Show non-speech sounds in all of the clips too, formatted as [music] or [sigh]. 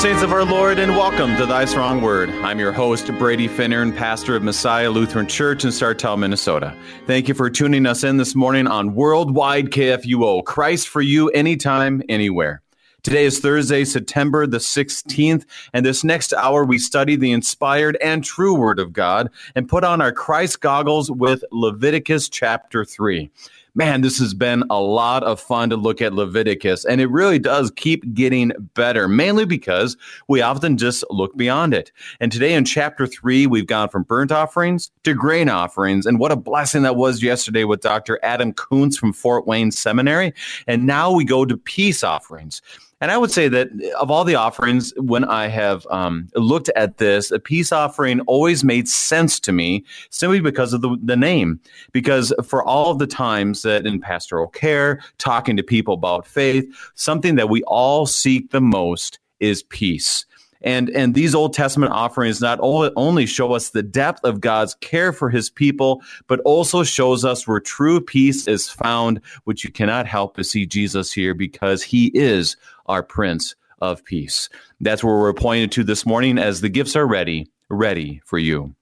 saints of our Lord, and welcome to Thy Strong Word. I'm your host, Brady Finnern, pastor of Messiah Lutheran Church in Sartell, Minnesota. Thank you for tuning us in this morning on Worldwide KFUO. Christ for you, anytime, anywhere. Today is Thursday, September the 16th, and this next hour we study the inspired and true Word of God and put on our Christ goggles with Leviticus chapter 3 man, this has been a lot of fun to look at Leviticus, and it really does keep getting better, mainly because we often just look beyond it. And today in chapter three, we've gone from burnt offerings to grain offerings, and what a blessing that was yesterday with Dr. Adam Koontz from Fort Wayne Seminary. And now we go to peace offerings. And I would say that of all the offerings, when I have um, looked at this, a peace offering always made sense to me simply because of the, the name. Because for all of the times that in pastoral care, talking to people about faith, something that we all seek the most is peace. And, and these Old Testament offerings not only show us the depth of God's care for his people, but also shows us where true peace is found, which you cannot help but see Jesus here because he is our Prince of Peace. That's where we're pointed to this morning as the gifts are ready, ready for you.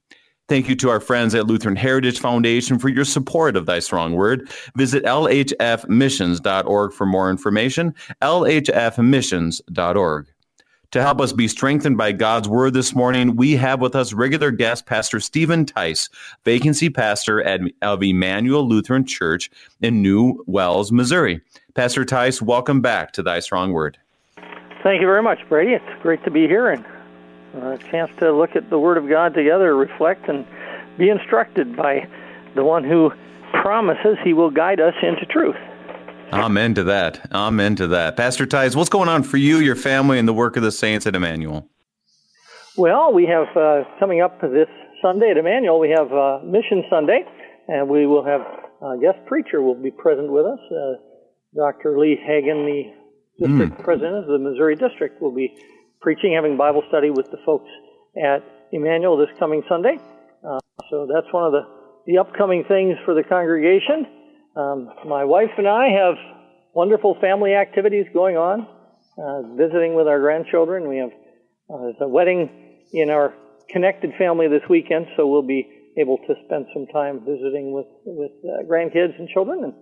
Thank you to our friends at Lutheran Heritage Foundation for your support of Thy Strong Word. Visit lhfmissions.org for more information. lhfmissions.org. To help us be strengthened by God's word this morning, we have with us regular guest Pastor Stephen Tice, vacancy pastor at, of Emmanuel Lutheran Church in New Wells, Missouri. Pastor Tice, welcome back to Thy Strong Word. Thank you very much, Brady. It's great to be here and a chance to look at the Word of God together, reflect, and be instructed by the one who promises he will guide us into truth. Amen to that. Amen to that. Pastor Tice, what's going on for you, your family, and the work of the saints at Emmanuel? Well, we have uh, coming up this Sunday at Emmanuel, we have uh, Mission Sunday, and we will have a guest preacher will be present with us. Uh, Dr. Lee Hagan, the district mm. president of the Missouri district, will be preaching, having Bible study with the folks at Emmanuel this coming Sunday. Uh, so that's one of the, the upcoming things for the congregation. Um, my wife and I have wonderful family activities going on, uh, visiting with our grandchildren. We have uh, a wedding in our connected family this weekend, so we'll be able to spend some time visiting with with uh, grandkids and children. And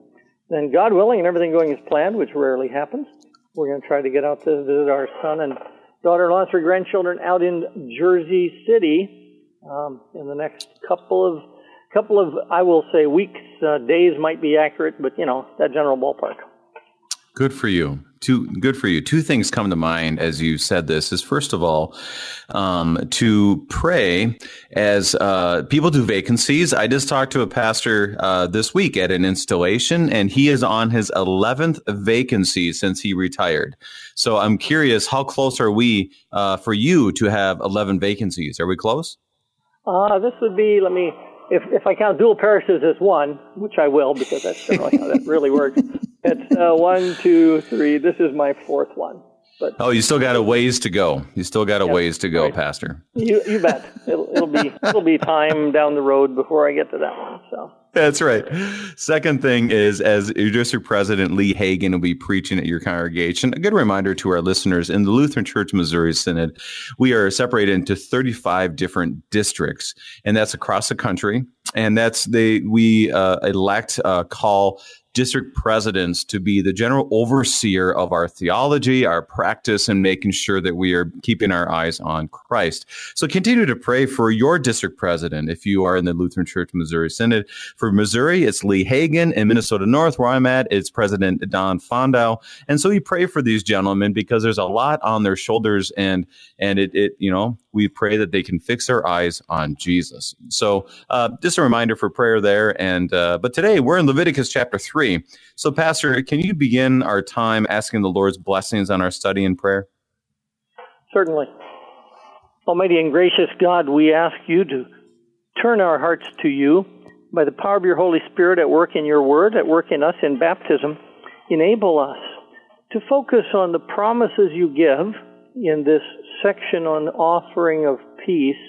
then, God willing, and everything going as planned, which rarely happens, we're going to try to get out to visit our son and daughter-in-law and three grandchildren out in Jersey City um, in the next couple of couple of, I will say, weeks, uh, days might be accurate, but you know that general ballpark. Good for you. Two good for you. Two things come to mind as you said this. Is first of all, um, to pray as uh, people do vacancies. I just talked to a pastor uh, this week at an installation, and he is on his eleventh vacancy since he retired. So I'm curious, how close are we uh, for you to have eleven vacancies? Are we close? Uh, this would be. Let me if if I count dual parishes as one, which I will because that's generally how that really works, [laughs] it's uh, one, two, three. This is my fourth one. But oh, you still got a ways to go. You still got a ways to go, right. Pastor. You you bet. It'll, it'll be [laughs] it'll be time down the road before I get to that one. So. That's right. Second thing is, as your district president Lee Hagan will be preaching at your congregation, a good reminder to our listeners in the Lutheran Church Missouri Synod, we are separated into 35 different districts, and that's across the country. And that's they we uh, elect uh, call district presidents to be the general overseer of our theology, our practice, and making sure that we are keeping our eyes on Christ. So continue to pray for your district president if you are in the Lutheran Church Missouri Synod. For Missouri, it's Lee Hagan. In Minnesota North, where I'm at, it's President Don Fondow. And so you pray for these gentlemen because there's a lot on their shoulders and and it, it you know, we pray that they can fix their eyes on Jesus. So uh, just a reminder for prayer there. And uh, but today we're in Leviticus chapter three. So, Pastor, can you begin our time asking the Lord's blessings on our study and prayer? Certainly. Almighty and gracious God, we ask you to turn our hearts to you by the power of your Holy Spirit at work in your word, at work in us in baptism. Enable us to focus on the promises you give in this section on offering of peace,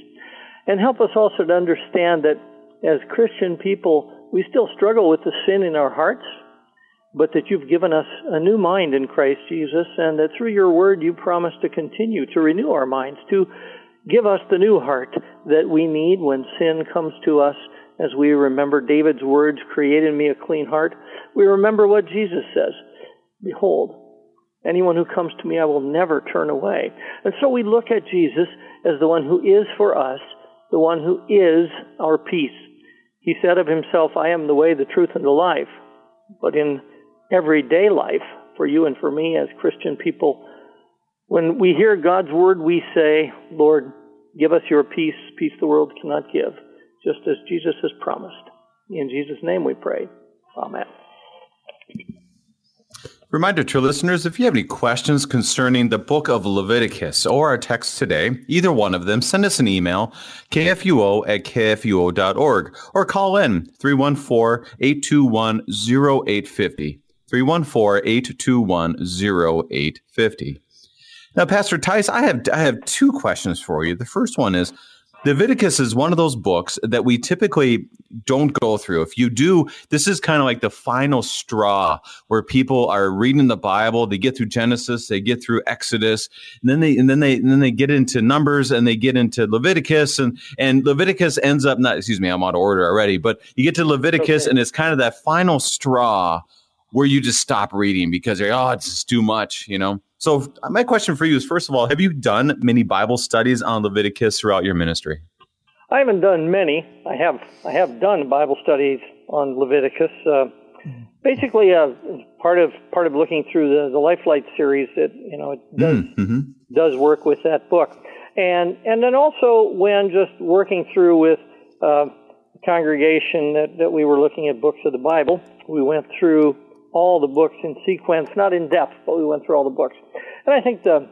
and help us also to understand that as Christian people, we still struggle with the sin in our hearts, but that you've given us a new mind in Christ Jesus, and that through your word you promise to continue to renew our minds, to give us the new heart that we need when sin comes to us. As we remember David's words, create in me a clean heart, we remember what Jesus says Behold, anyone who comes to me I will never turn away. And so we look at Jesus as the one who is for us, the one who is our peace. He said of himself, I am the way, the truth, and the life. But in everyday life for you and for me as Christian people. When we hear God's word, we say, Lord, give us your peace, peace the world cannot give, just as Jesus has promised. In Jesus' name we pray. Amen. Reminder to listeners if you have any questions concerning the book of Leviticus or our text today, either one of them, send us an email, kfuo at kfuo.org, or call in 314 821 0850. 314-821-0850. Now, Pastor Tice, I have I have two questions for you. The first one is Leviticus is one of those books that we typically don't go through. If you do, this is kind of like the final straw where people are reading the Bible. They get through Genesis, they get through Exodus, and then they and then they and then they get into Numbers and they get into Leviticus, and and Leviticus ends up not. Excuse me, I'm out of order already. But you get to Leviticus, okay. and it's kind of that final straw where you just stop reading because you're, oh, it's just too much, you know? So my question for you is, first of all, have you done many Bible studies on Leviticus throughout your ministry? I haven't done many. I have I have done Bible studies on Leviticus. Uh, basically, uh, part of part of looking through the the Lifelight series, it you know it does mm-hmm. does work with that book, and and then also when just working through with uh, the congregation that that we were looking at books of the Bible, we went through all the books in sequence, not in depth, but we went through all the books. And I think the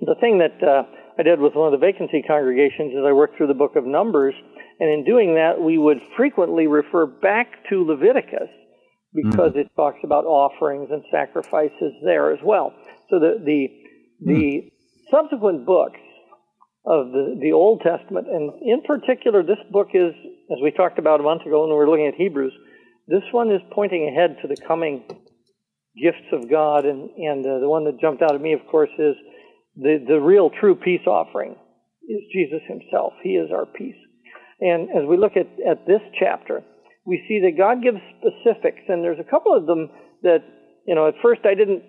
the thing that uh, I did with one of the vacancy congregations is I worked through the book of Numbers, and in doing that, we would frequently refer back to Leviticus because mm. it talks about offerings and sacrifices there as well. So the the the mm. subsequent books of the, the Old Testament, and in particular, this book is, as we talked about a month ago when we were looking at Hebrews, this one is pointing ahead to the coming gifts of God, and, and uh, the one that jumped out at me, of course, is the, the real true peace offering is Jesus himself. He is our peace. And as we look at, at this chapter, we see that God gives specifics, and there's a couple of them that, you know, at first I didn't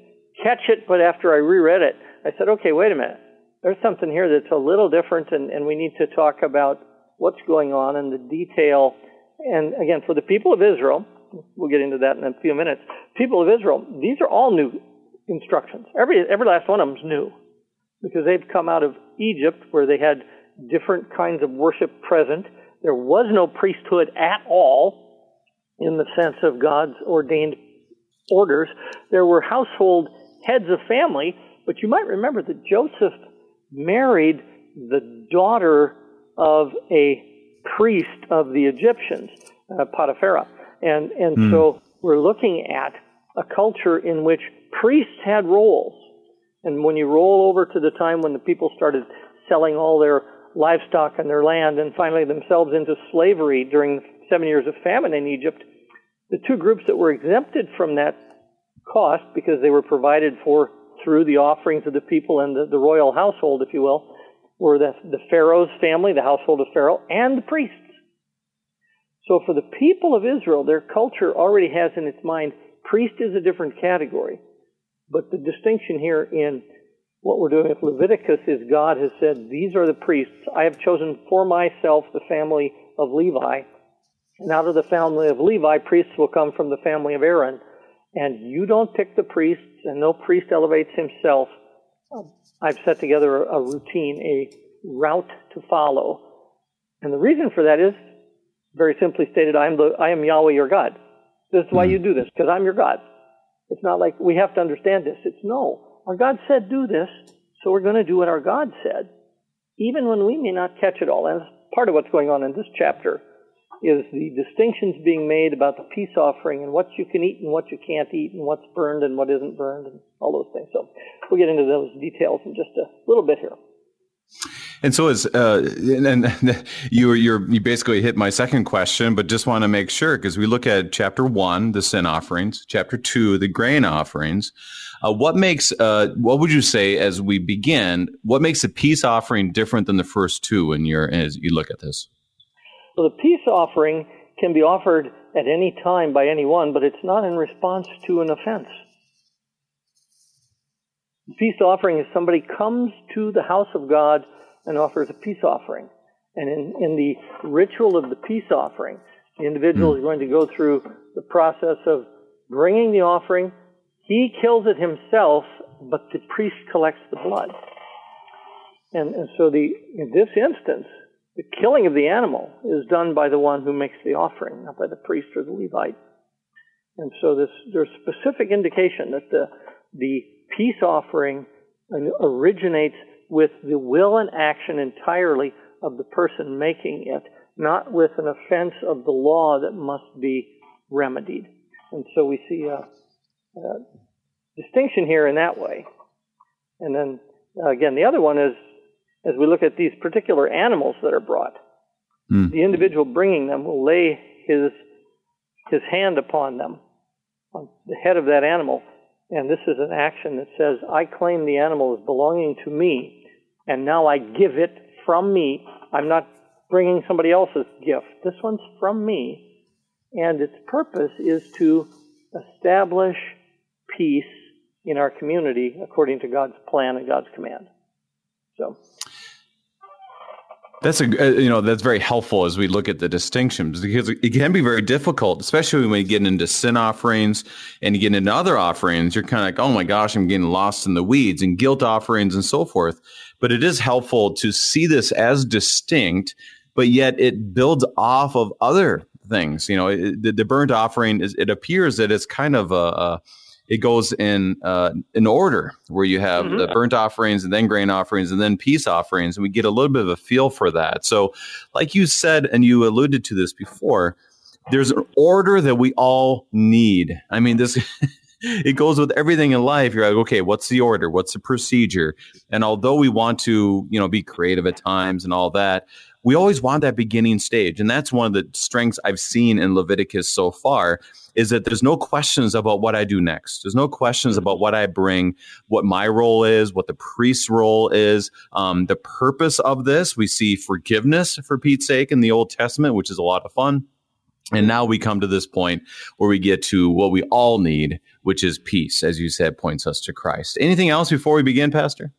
catch it, but after I reread it, I said, okay, wait a minute. There's something here that's a little different, and, and we need to talk about what's going on and the detail and again, for the people of Israel, we'll get into that in a few minutes. People of Israel, these are all new instructions. Every every last one of them is new because they've come out of Egypt where they had different kinds of worship present. There was no priesthood at all in the sense of God's ordained orders. There were household heads of family, but you might remember that Joseph married the daughter of a priest of the Egyptians, uh, Potiphar. And, and mm. so we're looking at a culture in which priests had roles. And when you roll over to the time when the people started selling all their livestock and their land and finally themselves into slavery during seven years of famine in Egypt, the two groups that were exempted from that cost because they were provided for through the offerings of the people and the, the royal household, if you will, were the, the Pharaoh's family, the household of Pharaoh, and the priests. So for the people of Israel, their culture already has in its mind priest is a different category. But the distinction here in what we're doing with Leviticus is God has said, These are the priests. I have chosen for myself the family of Levi. And out of the family of Levi, priests will come from the family of Aaron. And you don't pick the priests, and no priest elevates himself. I've set together a routine, a route to follow. And the reason for that is, very simply stated, I am, the, I am Yahweh your God. This is why hmm. you do this, because I'm your God. It's not like we have to understand this. It's no. Our God said do this, so we're going to do what our God said, even when we may not catch it all. And that's part of what's going on in this chapter is the distinctions being made about the peace offering and what you can eat and what you can't eat and what's burned and what isn't burned and all those things. So we'll get into those details in just a little bit here. And so is uh, and, [laughs] you you you basically hit my second question, but just want to make sure because we look at chapter one, the sin offerings, chapter two, the grain offerings. Uh, what makes uh, what would you say as we begin? What makes a peace offering different than the first two? In your as you look at this, well, the peace offering can be offered at any time by anyone, but it's not in response to an offense. The peace offering is somebody comes to the house of God and offers a peace offering. And in, in the ritual of the peace offering, the individual is hmm. going to go through the process of bringing the offering. He kills it himself, but the priest collects the blood. And, and so the, in this instance, the killing of the animal is done by the one who makes the offering, not by the priest or the Levite. And so this, there's specific indication that the, the peace offering originates with the will and action entirely of the person making it, not with an offense of the law that must be remedied. And so we see a, a distinction here in that way. And then again, the other one is as we look at these particular animals that are brought, mm. the individual bringing them will lay his his hand upon them, on the head of that animal, and this is an action that says, I claim the animal as belonging to me, and now I give it from me. I'm not bringing somebody else's gift. This one's from me. And its purpose is to establish peace in our community according to God's plan and God's command. So. That's a uh, you know that's very helpful as we look at the distinctions because it can be very difficult, especially when you get into sin offerings and you get into other offerings. You're kind of like, oh my gosh, I'm getting lost in the weeds and guilt offerings and so forth. But it is helpful to see this as distinct, but yet it builds off of other things. You know, it, the, the burnt offering is it appears that it's kind of a, a it goes in uh, in order where you have mm-hmm. the burnt offerings and then grain offerings and then peace offerings and we get a little bit of a feel for that. So like you said and you alluded to this before there's an order that we all need. I mean this [laughs] it goes with everything in life. You're like okay what's the order? What's the procedure? And although we want to you know be creative at times and all that we always want that beginning stage and that's one of the strengths i've seen in leviticus so far is that there's no questions about what I do next. There's no questions mm-hmm. about what I bring, what my role is, what the priest's role is, um, the purpose of this. We see forgiveness for Pete's sake in the Old Testament, which is a lot of fun. And now we come to this point where we get to what we all need, which is peace, as you said, points us to Christ. Anything else before we begin, Pastor?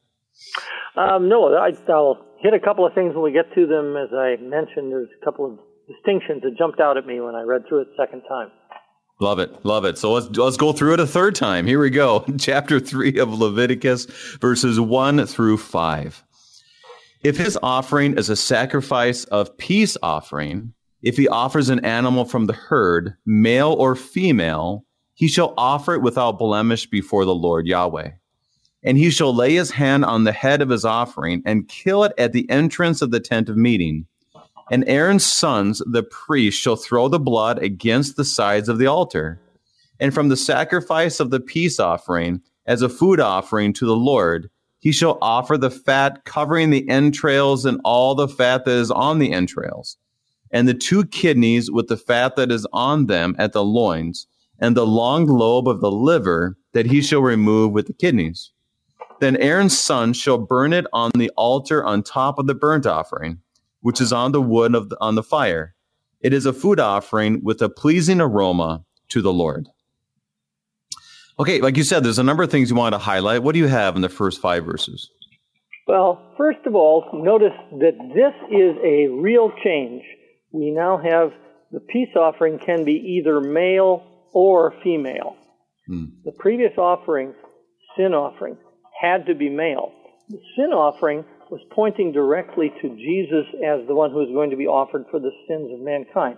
Um, no, I, will hit a couple of things when we get to them. As I mentioned, there's a couple of distinctions that jumped out at me when I read through it second time. Love it. Love it. So let's let's go through it a third time. Here we go. [laughs] Chapter 3 of Leviticus verses 1 through 5. If his offering is a sacrifice of peace offering, if he offers an animal from the herd, male or female, he shall offer it without blemish before the Lord Yahweh. And he shall lay his hand on the head of his offering and kill it at the entrance of the tent of meeting and Aaron's sons, the priests, shall throw the blood against the sides of the altar. And from the sacrifice of the peace offering, as a food offering to the Lord, he shall offer the fat covering the entrails and all the fat that is on the entrails, and the two kidneys with the fat that is on them at the loins, and the long lobe of the liver that he shall remove with the kidneys. Then Aaron's son shall burn it on the altar on top of the burnt offering which is on the wood of the, on the fire. It is a food offering with a pleasing aroma to the Lord. Okay, like you said, there's a number of things you want to highlight. What do you have in the first five verses? Well, first of all, notice that this is a real change. We now have the peace offering can be either male or female. Hmm. The previous offering, sin offering, had to be male. The sin offering was pointing directly to Jesus as the one who is going to be offered for the sins of mankind.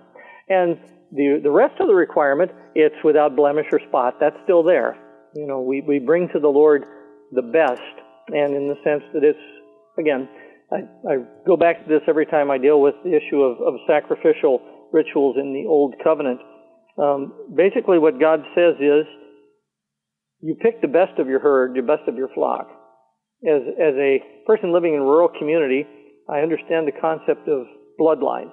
And the, the rest of the requirement, it's without blemish or spot. That's still there. You know, we, we bring to the Lord the best, and in the sense that it's, again, I, I go back to this every time I deal with the issue of, of sacrificial rituals in the Old Covenant. Um, basically, what God says is, you pick the best of your herd, the best of your flock as, as a person living in a rural community, I understand the concept of bloodlines.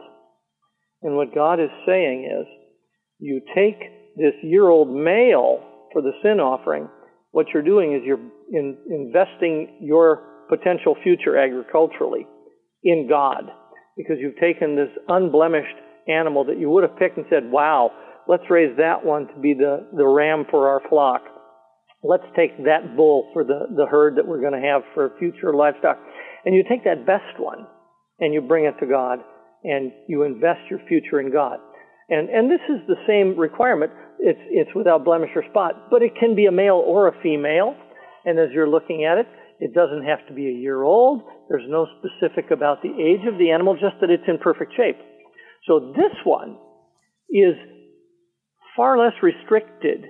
And what God is saying is, you take this year old male for the sin offering, what you're doing is you're in, investing your potential future agriculturally in God. Because you've taken this unblemished animal that you would have picked and said, wow, let's raise that one to be the, the ram for our flock. Let's take that bull for the, the herd that we're going to have for future livestock. And you take that best one and you bring it to God and you invest your future in God. And, and this is the same requirement. It's, it's without blemish or spot, but it can be a male or a female. And as you're looking at it, it doesn't have to be a year old. There's no specific about the age of the animal, just that it's in perfect shape. So this one is far less restricted,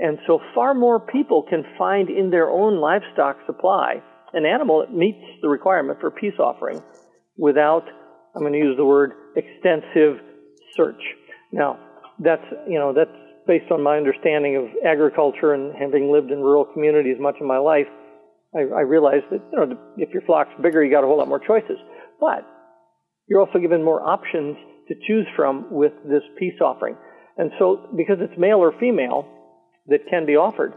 and so far more people can find in their own livestock supply an animal that meets the requirement for peace offering without, I'm going to use the word, extensive search. Now, that's, you know, that's based on my understanding of agriculture and having lived in rural communities much of my life. I, I realize that, you know, if your flock's bigger, you got a whole lot more choices. But you're also given more options to choose from with this peace offering. And so, because it's male or female that can be offered,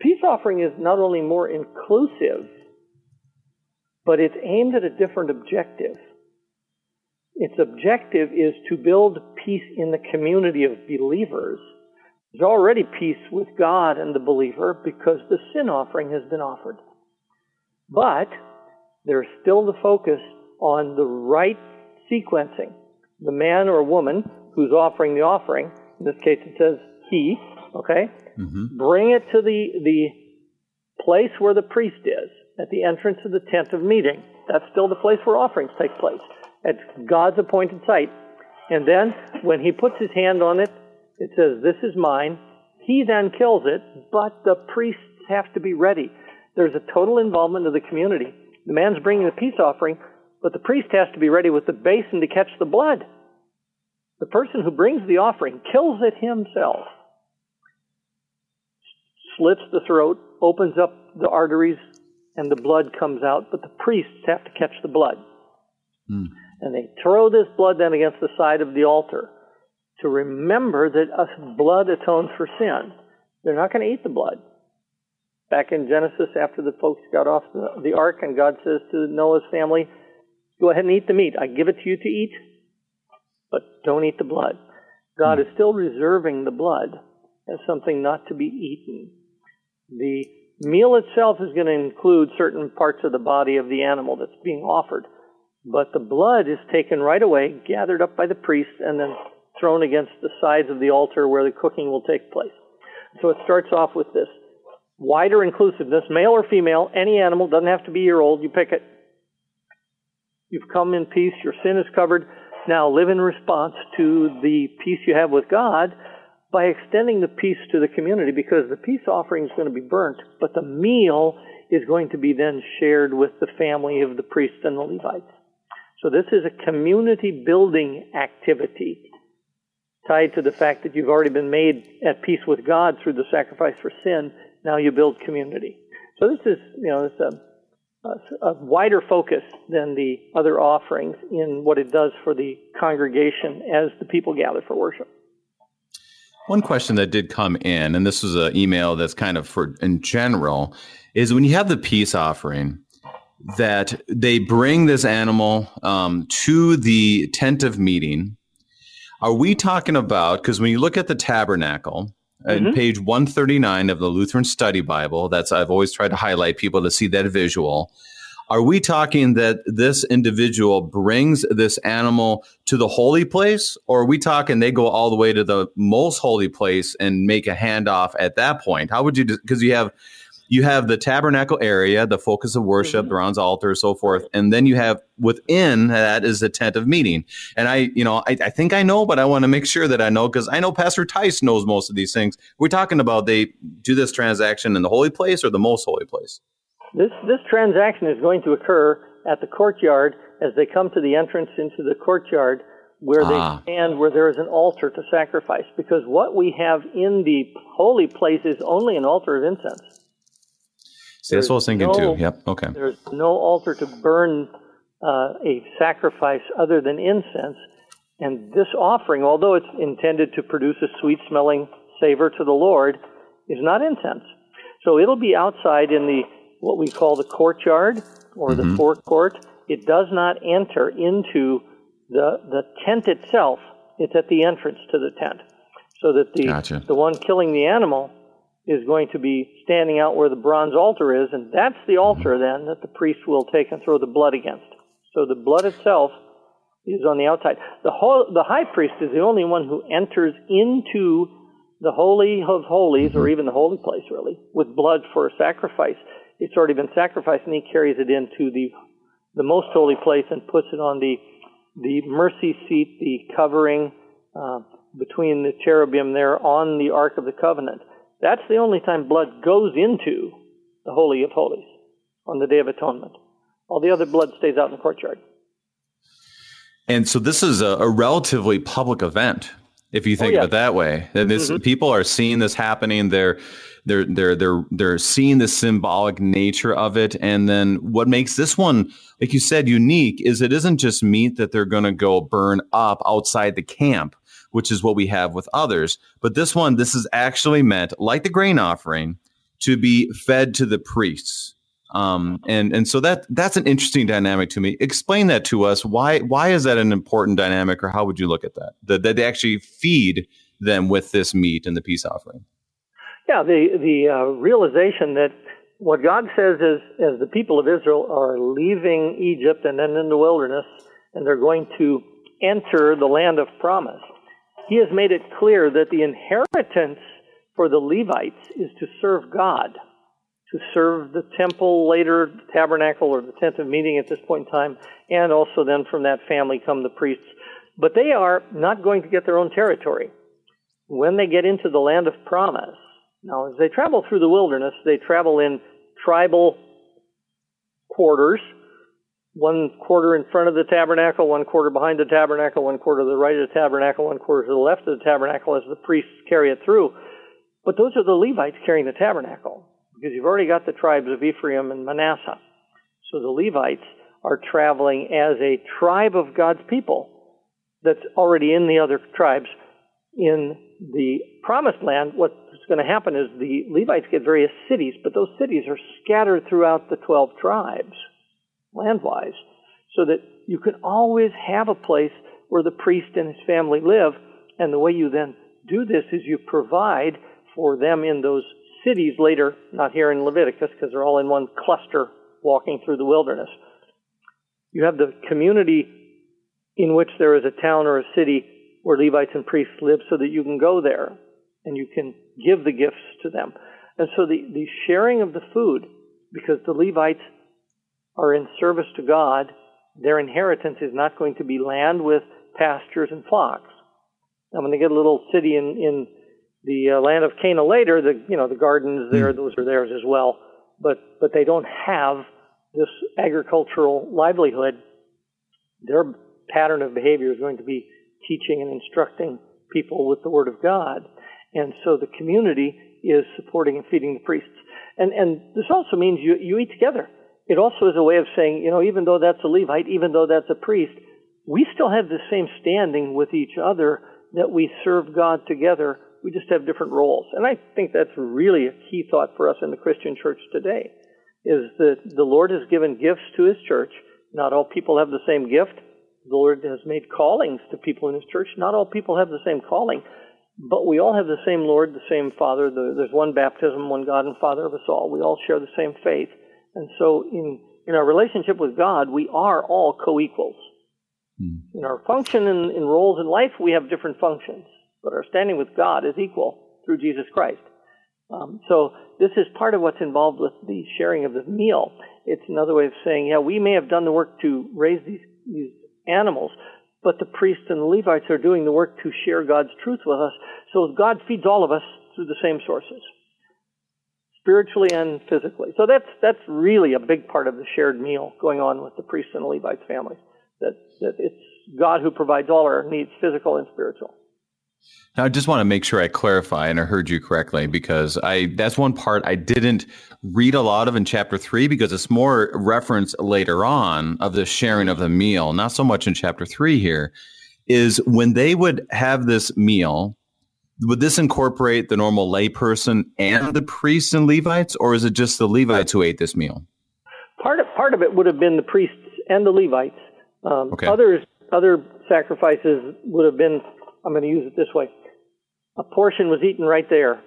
peace offering is not only more inclusive, but it's aimed at a different objective. Its objective is to build peace in the community of believers. There's already peace with God and the believer because the sin offering has been offered. But there's still the focus on the right sequencing. The man or woman who's offering the offering, in this case it says he, okay? Mm-hmm. Bring it to the, the place where the priest is, at the entrance of the tent of meeting. That's still the place where offerings take place at God's appointed site. And then when he puts his hand on it, it says, This is mine. He then kills it, but the priests have to be ready. There's a total involvement of the community. The man's bringing the peace offering, but the priest has to be ready with the basin to catch the blood. The person who brings the offering kills it himself, slits the throat, opens up the arteries, and the blood comes out, but the priests have to catch the blood. Mm and they throw this blood then against the side of the altar to remember that blood atones for sin. They're not going to eat the blood. Back in Genesis, after the folks got off the, the ark, and God says to Noah's family, Go ahead and eat the meat. I give it to you to eat, but don't eat the blood. God is still reserving the blood as something not to be eaten. The meal itself is going to include certain parts of the body of the animal that's being offered. But the blood is taken right away, gathered up by the priest, and then thrown against the sides of the altar where the cooking will take place. So it starts off with this wider inclusiveness, male or female, any animal, doesn't have to be year old, you pick it. You've come in peace, your sin is covered. Now live in response to the peace you have with God by extending the peace to the community because the peace offering is going to be burnt, but the meal is going to be then shared with the family of the priests and the Levites. So this is a community building activity tied to the fact that you've already been made at peace with God through the sacrifice for sin. Now you build community. So this is, you know, it's a, a wider focus than the other offerings in what it does for the congregation as the people gather for worship. One question that did come in, and this was an email that's kind of for in general, is when you have the peace offering, that they bring this animal um, to the tent of meeting. Are we talking about, because when you look at the tabernacle, mm-hmm. in page 139 of the Lutheran Study Bible, that's I've always tried to highlight people to see that visual. Are we talking that this individual brings this animal to the holy place, or are we talking they go all the way to the most holy place and make a handoff at that point? How would you? Because you have you have the tabernacle area, the focus of worship, mm-hmm. the bronze altar, so forth, and then you have within that is the tent of meeting. And I, you know, I, I think I know, but I want to make sure that I know because I know Pastor Tice knows most of these things. We're talking about they do this transaction in the holy place or the most holy place. This this transaction is going to occur at the courtyard as they come to the entrance into the courtyard where ah. they stand where there is an altar to sacrifice because what we have in the holy place is only an altar of incense See, that's what I was thinking no, too. Yep. Okay. There's no altar to burn uh, a sacrifice other than incense. And this offering, although it's intended to produce a sweet smelling savor to the Lord, is not incense. So it'll be outside in the what we call the courtyard or mm-hmm. the forecourt. It does not enter into the the tent itself. It's at the entrance to the tent, so that the gotcha. the one killing the animal is going to be standing out where the bronze altar is, and that's the altar then that the priest will take and throw the blood against. So the blood itself is on the outside. The whole, the high priest is the only one who enters into the holy of holies, or even the holy place, really, with blood for a sacrifice. It's already been sacrificed, and he carries it into the the most holy place and puts it on the the mercy seat, the covering uh, between the cherubim there on the Ark of the Covenant. That's the only time blood goes into the Holy of Holies on the Day of Atonement. All the other blood stays out in the courtyard. And so this is a, a relatively public event, if you think oh, yeah. of it that way. This mm-hmm. people are seeing this happening. They're they're they're they're they're seeing the symbolic nature of it. And then what makes this one, like you said, unique is it isn't just meat that they're going to go burn up outside the camp, which is what we have with others. But this one, this is actually meant, like the grain offering, to be fed to the priests. Um, and and so that that's an interesting dynamic to me. Explain that to us. Why why is that an important dynamic, or how would you look at that? That, that they actually feed them with this meat and the peace offering. Yeah, the the uh, realization that what God says is, as the people of Israel are leaving Egypt and then in the wilderness, and they're going to enter the land of promise, He has made it clear that the inheritance for the Levites is to serve God to serve the temple later, the tabernacle or the tent of meeting at this point in time, and also then from that family come the priests. But they are not going to get their own territory. When they get into the land of promise, now as they travel through the wilderness, they travel in tribal quarters, one quarter in front of the tabernacle, one quarter behind the tabernacle, one quarter to the right of the tabernacle, one quarter to the left of the tabernacle as the priests carry it through. But those are the Levites carrying the tabernacle because you've already got the tribes of Ephraim and Manasseh. So the Levites are traveling as a tribe of God's people that's already in the other tribes. In the promised land, what's going to happen is the Levites get various cities, but those cities are scattered throughout the 12 tribes, land-wise, so that you can always have a place where the priest and his family live. And the way you then do this is you provide for them in those cities later, not here in Leviticus because they're all in one cluster walking through the wilderness. You have the community in which there is a town or a city where Levites and priests live so that you can go there and you can give the gifts to them. And so the, the sharing of the food, because the Levites are in service to God, their inheritance is not going to be land with pastures and flocks. Now, when they get a little city in, in the uh, land of Canaan later, the you know the gardens there, mm. those are theirs as well. But but they don't have this agricultural livelihood. Their pattern of behavior is going to be teaching and instructing people with the Word of God, and so the community is supporting and feeding the priests. And and this also means you you eat together. It also is a way of saying, you know, even though that's a Levite, even though that's a priest, we still have the same standing with each other that we serve God together we just have different roles. And I think that's really a key thought for us in the Christian church today, is that the Lord has given gifts to His church. Not all people have the same gift. The Lord has made callings to people in His church. Not all people have the same calling, but we all have the same Lord, the same Father. There's one baptism, one God and Father of us all. We all share the same faith. And so in, in our relationship with God, we are all co-equals. Hmm. In our function and in roles in life, we have different functions but our standing with God is equal through Jesus Christ. Um, so this is part of what's involved with the sharing of the meal. It's another way of saying, yeah, we may have done the work to raise these, these animals, but the priests and the Levites are doing the work to share God's truth with us. So God feeds all of us through the same sources, spiritually and physically. So that's that's really a big part of the shared meal going on with the priests and the Levites families. That that it's God who provides all our needs, physical and spiritual. Now, I just want to make sure I clarify and I heard you correctly because I that's one part I didn't read a lot of in chapter three because it's more reference later on of the sharing of the meal, not so much in chapter three here. Is when they would have this meal, would this incorporate the normal layperson and the priests and Levites, or is it just the Levites who ate this meal? Part of part of it would have been the priests and the Levites. Um, Okay. Others other sacrifices would have been. I'm going to use it this way: a portion was eaten right there,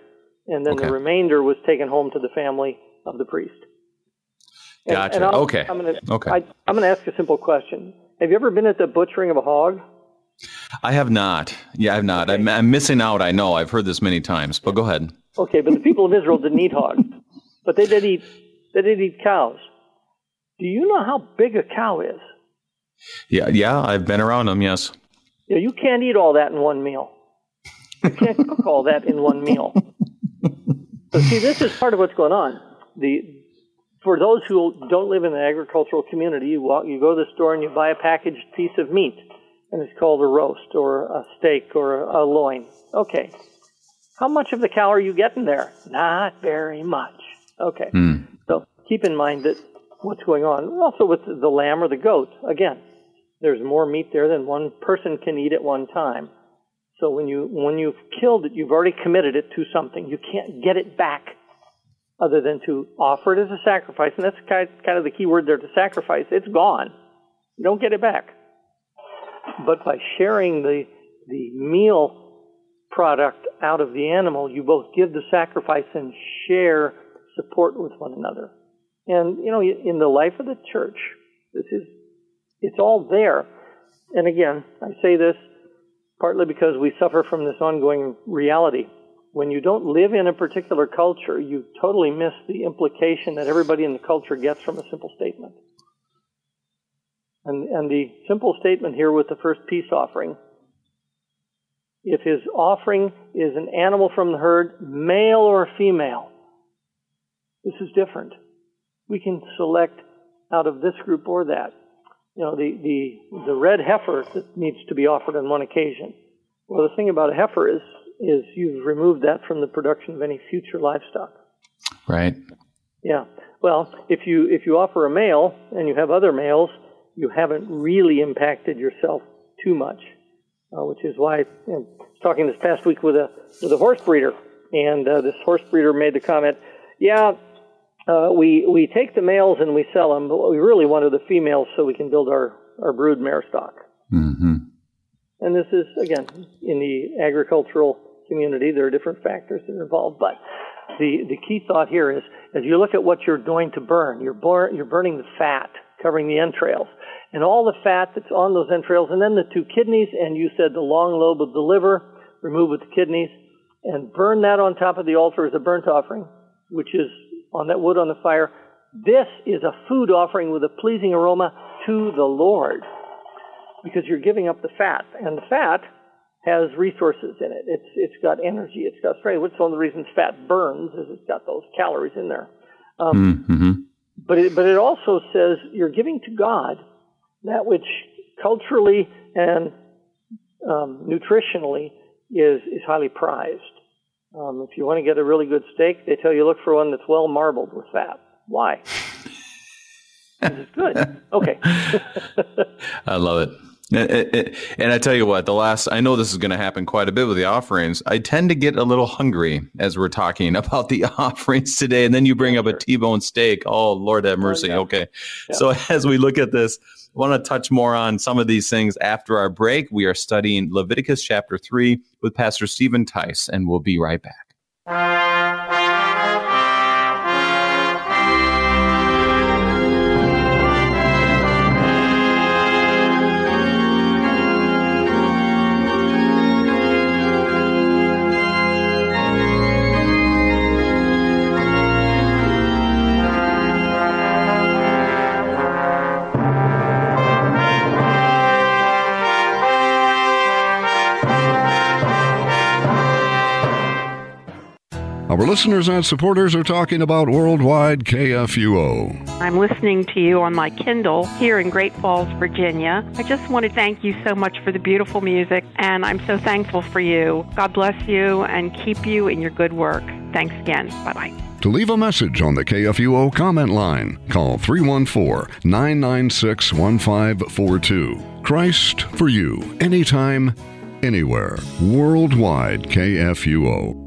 and then Okay. the remainder was taken home to the family of the priest. And- Gotcha. and Okay. I'm going to Okay. I, I'm going to ask a simple question. Have you ever been at the butchering of a hog? I have not. Yeah, I have not. I'm, I'm missing out. I know. I've heard this many times, but go ahead. Okay, but the people of Israel didn't eat hogs, but they did eat they did eat cows. Do you know how big a cow is? Yeah, yeah, I've been around them. Yes. You, know, you can't eat all that in one meal. You can't cook all that in one meal. So see, this is part of what's going on. The for those who don't live in an agricultural community, you walk, you go to the store and you buy a packaged piece of meat, and it's called a roast or a steak or a, loin. Okay, how much of the cow are you getting there? Not very much. Okay, Hmm. so keep in mind that what's going on. Also with the lamb or the goat, again, there's more meat there than one person can eat at one time. So when you when you've killed it, you've already committed it to something. You can't get it back other than to offer it as a sacrifice. And that's kind kind of the key word there to sacrifice. It's gone. You don't get it back. But by sharing the the meal product out of the animal, you both give the sacrifice and share support with one another. And you know, in the life of the church, this is it's all there. And again, I say this partly because we suffer from this ongoing reality. When you don't live in a particular culture, you totally miss the implication that everybody in the culture gets from a simple statement. And, and the simple statement here with the first peace offering if his offering is an animal from the herd, male or female, this is different. We can select out of this group or that. You know, the, the, the red heifer that needs to be offered on one occasion. Well, the thing about a heifer is, is you've removed that from the production of any future livestock. Right. Yeah. Well, if you if you offer a male and you have other males, you haven't really impacted yourself too much, uh, which is why you know, I was talking this past week with a with a horse breeder, and uh, this horse breeder made the comment, "Yeah, uh, we we take the males and we sell them, but we really wanted the females so we can build our our brood mare stock." hmm And this is, again, in the agricultural community, there are different factors that are involved. But the, the key thought here is as you look at what you're going to burn, you're, bur- you're burning the fat covering the entrails. And all the fat that's on those entrails, and then the two kidneys, and you said the long lobe of the liver, remove with the kidneys, and burn that on top of the altar as a burnt offering, which is on that wood on the fire. This is a food offering with a pleasing aroma to the Lord because you're giving up the fat, and the fat has resources in it. It's it's got energy. It's got strength. Which is one of the reasons fat burns is it's got those calories in there. Um, hmm But it, but it also says you're giving to God that which culturally and um, nutritionally is is highly prized. Um, if you want to get a really good steak, they tell you look for one that's well marbled with fat. Why? [laughs] Is good. Okay. [laughs] I love it. And- And and I tell you what, the last, I know this is going to happen quite a bit with the offerings. I tend to get a little hungry as we're talking [laughs] about the [laughs] offerings today. And then you bring up a T bone steak. Oh, Lord have mercy. Okay. Yeah. So [laughs] as we look at this, I want to touch more on some of these things after our break. We are studying Leviticus chapter 3 with Pastor Stephen Tice, and we'll be right back. Our listeners and supporters are talking about Worldwide KFUO. I'm listening to you on my Kindle here in Great Falls, Virginia. I just want to thank you so much for the beautiful music, and I'm so thankful for you. God bless you and keep you in your good work. Thanks again. Bye bye. To leave a message on the KFUO comment line, call 314 996 1542. Christ for you, anytime, anywhere. Worldwide KFUO.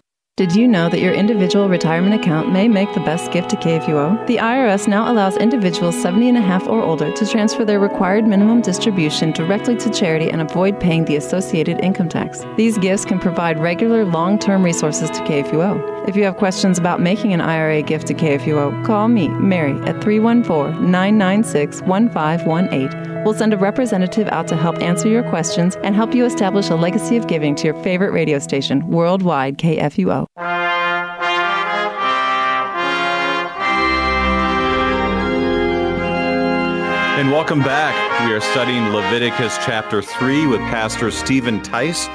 Did you know that your individual retirement account may make the best gift to KFUO? The IRS now allows individuals 70 and a half or older to transfer their required minimum distribution directly to charity and avoid paying the associated income tax. These gifts can provide regular long term resources to KFUO. If you have questions about making an IRA gift to KFUO, call me, Mary, at 314 996 1518. We'll send a representative out to help answer your questions and help you establish a legacy of giving to your favorite radio station, Worldwide KFUO. And welcome back. We are studying Leviticus chapter 3 with Pastor Stephen Tice.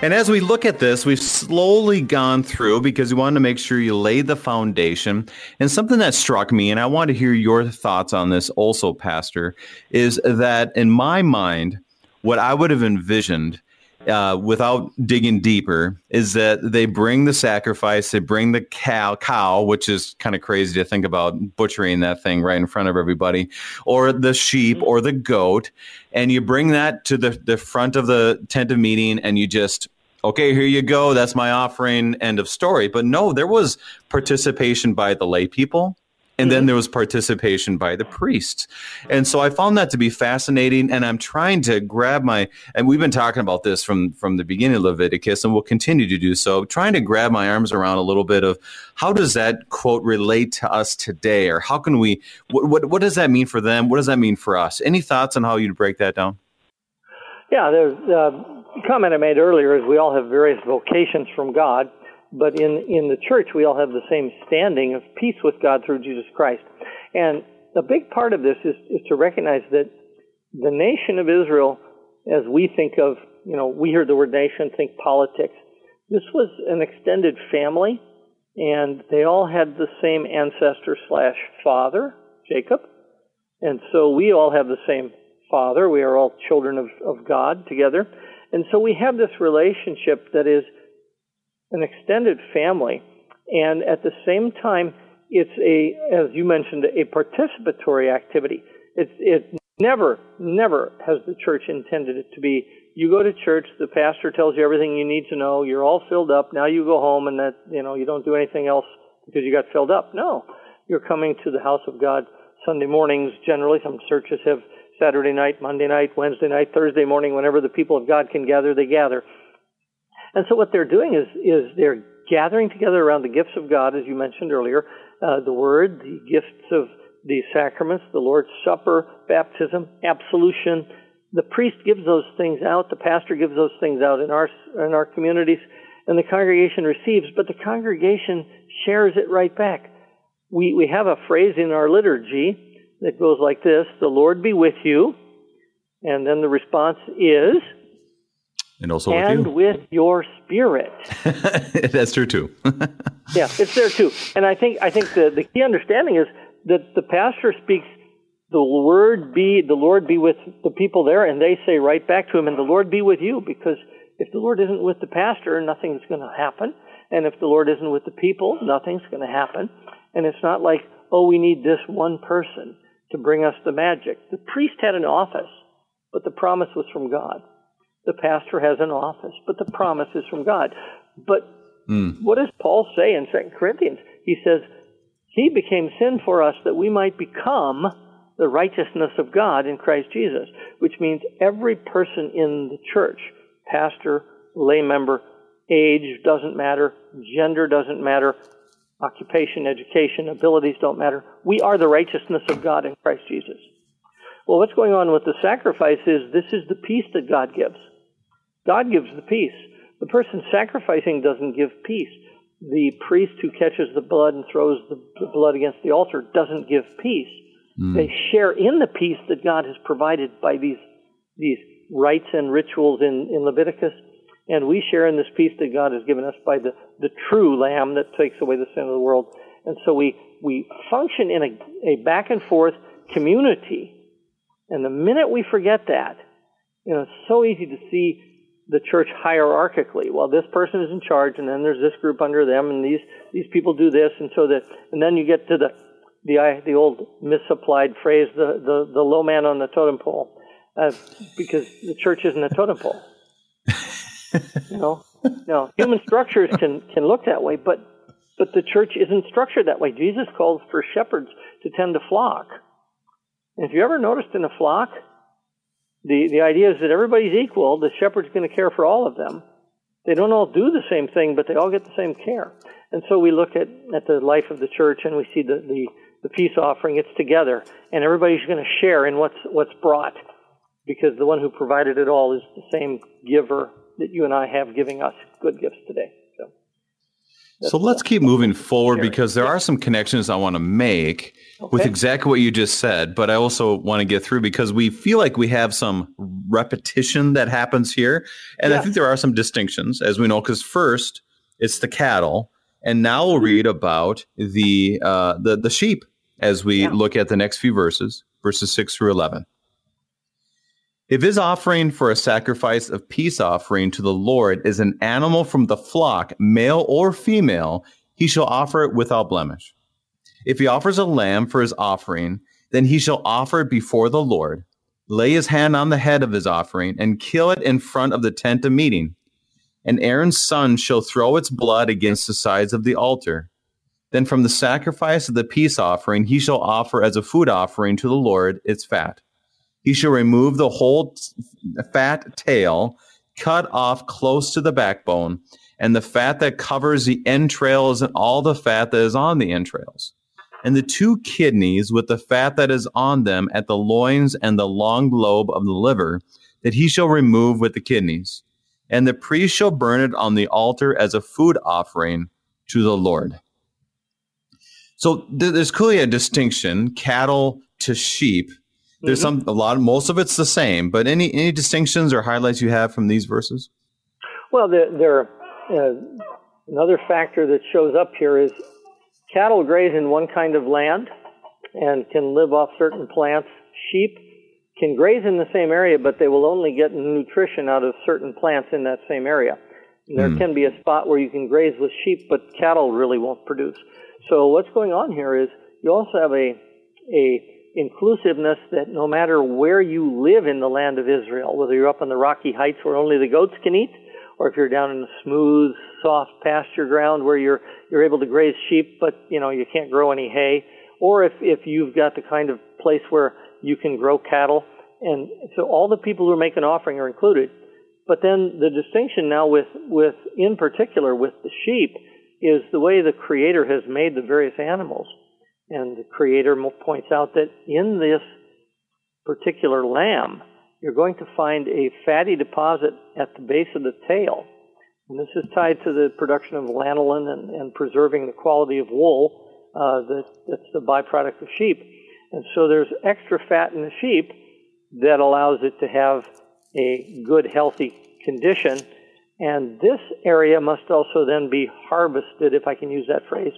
And as we look at this, we've slowly gone through because we wanted to make sure you laid the foundation. And something that struck me, and I want to hear your thoughts on this also, Pastor, is that in my mind, what I would have envisioned uh, without digging deeper, is that they bring the sacrifice, they bring the cow, cow, which is kind of crazy to think about butchering that thing right in front of everybody, or the sheep or the goat, and you bring that to the, the front of the tent of meeting and you just okay, here you go. That's my offering. End of story. But no, there was participation by the lay people and then there was participation by the priests. And so I found that to be fascinating. And I'm trying to grab my, and we've been talking about this from, from the beginning of Leviticus, and we'll continue to do so, trying to grab my arms around a little bit of how does that quote relate to us today? Or how can we, what, what, what does that mean for them? What does that mean for us? Any thoughts on how you'd break that down? Yeah, there's uh, comment I made earlier is we all have various vocations from God but in, in the church, we all have the same standing of peace with God through Jesus Christ. And a big part of this is, is to recognize that the nation of Israel, as we think of, you know, we hear the word nation, think politics. This was an extended family, and they all had the same ancestor slash father, Jacob. And so we all have the same father. We are all children of, of God together. And so we have this relationship that is an extended family, and at the same time, it's a, as you mentioned, a participatory activity. It's, it never, never has the church intended it to be. You go to church, the pastor tells you everything you need to know. You're all filled up. Now you go home, and that you know you don't do anything else because you got filled up. No, you're coming to the house of God Sunday mornings. Generally, some churches have Saturday night, Monday night, Wednesday night, Thursday morning. Whenever the people of God can gather, they gather. And so what they're doing is, is they're gathering together around the gifts of God, as you mentioned earlier, uh, the Word, the gifts of the sacraments, the Lord's Supper, baptism, absolution. The priest gives those things out, the pastor gives those things out in our, in our communities, and the congregation receives, but the congregation shares it right back. We, we have a phrase in our liturgy that goes like this The Lord be with you. And then the response is, and also and with, with your spirit. [laughs] That's true too. [laughs] yeah, it's there too. And I think I think the, the key understanding is that the pastor speaks the word be the Lord be with the people there and they say right back to him and the Lord be with you because if the Lord isn't with the pastor, nothing's going to happen. And if the Lord isn't with the people, nothing's going to happen. And it's not like, oh, we need this one person to bring us the magic. The priest had an office, but the promise was from God. The pastor has an office, but the promise is from God. But mm. what does Paul say in 2 Corinthians? He says, He became sin for us that we might become the righteousness of God in Christ Jesus, which means every person in the church, pastor, lay member, age doesn't matter, gender doesn't matter, occupation, education, abilities don't matter. We are the righteousness of God in Christ Jesus. Well, what's going on with the sacrifice is this is the peace that God gives. God gives the peace. The person sacrificing doesn't give peace. The priest who catches the blood and throws the, blood against the altar doesn't give peace. Mm. They share in the peace that God has provided by these these rites and rituals in, in Leviticus, and we share in this peace that God has given us by the, the true Lamb that takes away the sin of the world. And so we, we function in a, a back and forth community. And the minute we forget that, you know, it's so easy to see the church hierarchically. Well, this person is in charge, and then there's this group under them, and these these people do this, and so that, and then you get to the the the old misapplied phrase, the the, the low man on the totem pole, uh, because the church isn't a totem pole. you know, no, human structures can can look that way, but but the church isn't structured that way. Jesus calls for shepherds to tend a flock. And if you ever noticed in a flock, the the idea is that everybody's equal. The shepherd's going to care for all of them. They don't all do the same thing, but they all get the same care. And so we look at, at the life of the church and we see the, the, the peace offering. It's together, and everybody's going to share in what's what's brought, because the one who provided it all is the same giver that you and I have giving us good gifts today. So, so let's keep moving forward because there are some connections I want to make okay. with exactly what you just said, but I also want to get through because we feel like we have some repetition that happens here. And. I think there are some distinctions, as we know, because first it's the cattle, and now we'll read about the uh, the the sheep as we yeah. look at the next few verses, verses six through eleven. If his offering for a sacrifice of peace offering to the Lord is an animal from the flock, male or female, he shall offer it without blemish. If he offers a lamb for his offering, then he shall offer it before the Lord, lay his hand on the head of his offering, and kill it in front of the tent of meeting. And Aaron's son shall throw its blood against the sides of the altar. Then from the sacrifice of the peace offering he shall offer as a food offering to the Lord its fat he shall remove the whole fat tail, cut off close to the backbone, and the fat that covers the entrails and all the fat that is on the entrails. And the two kidneys with the fat that is on them at the loins and the long lobe of the liver, that he shall remove with the kidneys. And the priest shall burn it on the altar as a food offering to the Lord. So th- there's clearly a distinction cattle to sheep there's mm-hmm. some a lot. Most of it's the same, but any any distinctions or highlights you have from these verses? Well, there, there uh, another factor that shows up here is cattle graze in one kind of land and can live off certain plants. Sheep can graze in the same area, but they will only get nutrition out of certain plants in that same area. And there mm. can be a spot where you can graze with sheep, but cattle really won't produce. So what's going on here is you also have a a inclusiveness that no matter where you live in the land of Israel, whether you're up on the rocky heights where only the goats can eat, or if you're down in the smooth, soft pasture ground where you're you're able to graze sheep, but you know you can't grow any hay, or if if you've got the kind of place where you can grow cattle, and so all the people who are making offering are included. But then the distinction now with with in particular with the sheep is the way the Creator has made the various animals. And the Creator points out that in this particular lamb, you're going to find a fatty deposit at the base of the tail. And this is tied to the production of lanolin and, and preserving the quality of wool uh, that, that's the byproduct of sheep. And so there's extra fat in the sheep that allows it to have a good, healthy condition. And this area must also then be harvested, if I can use that phrase,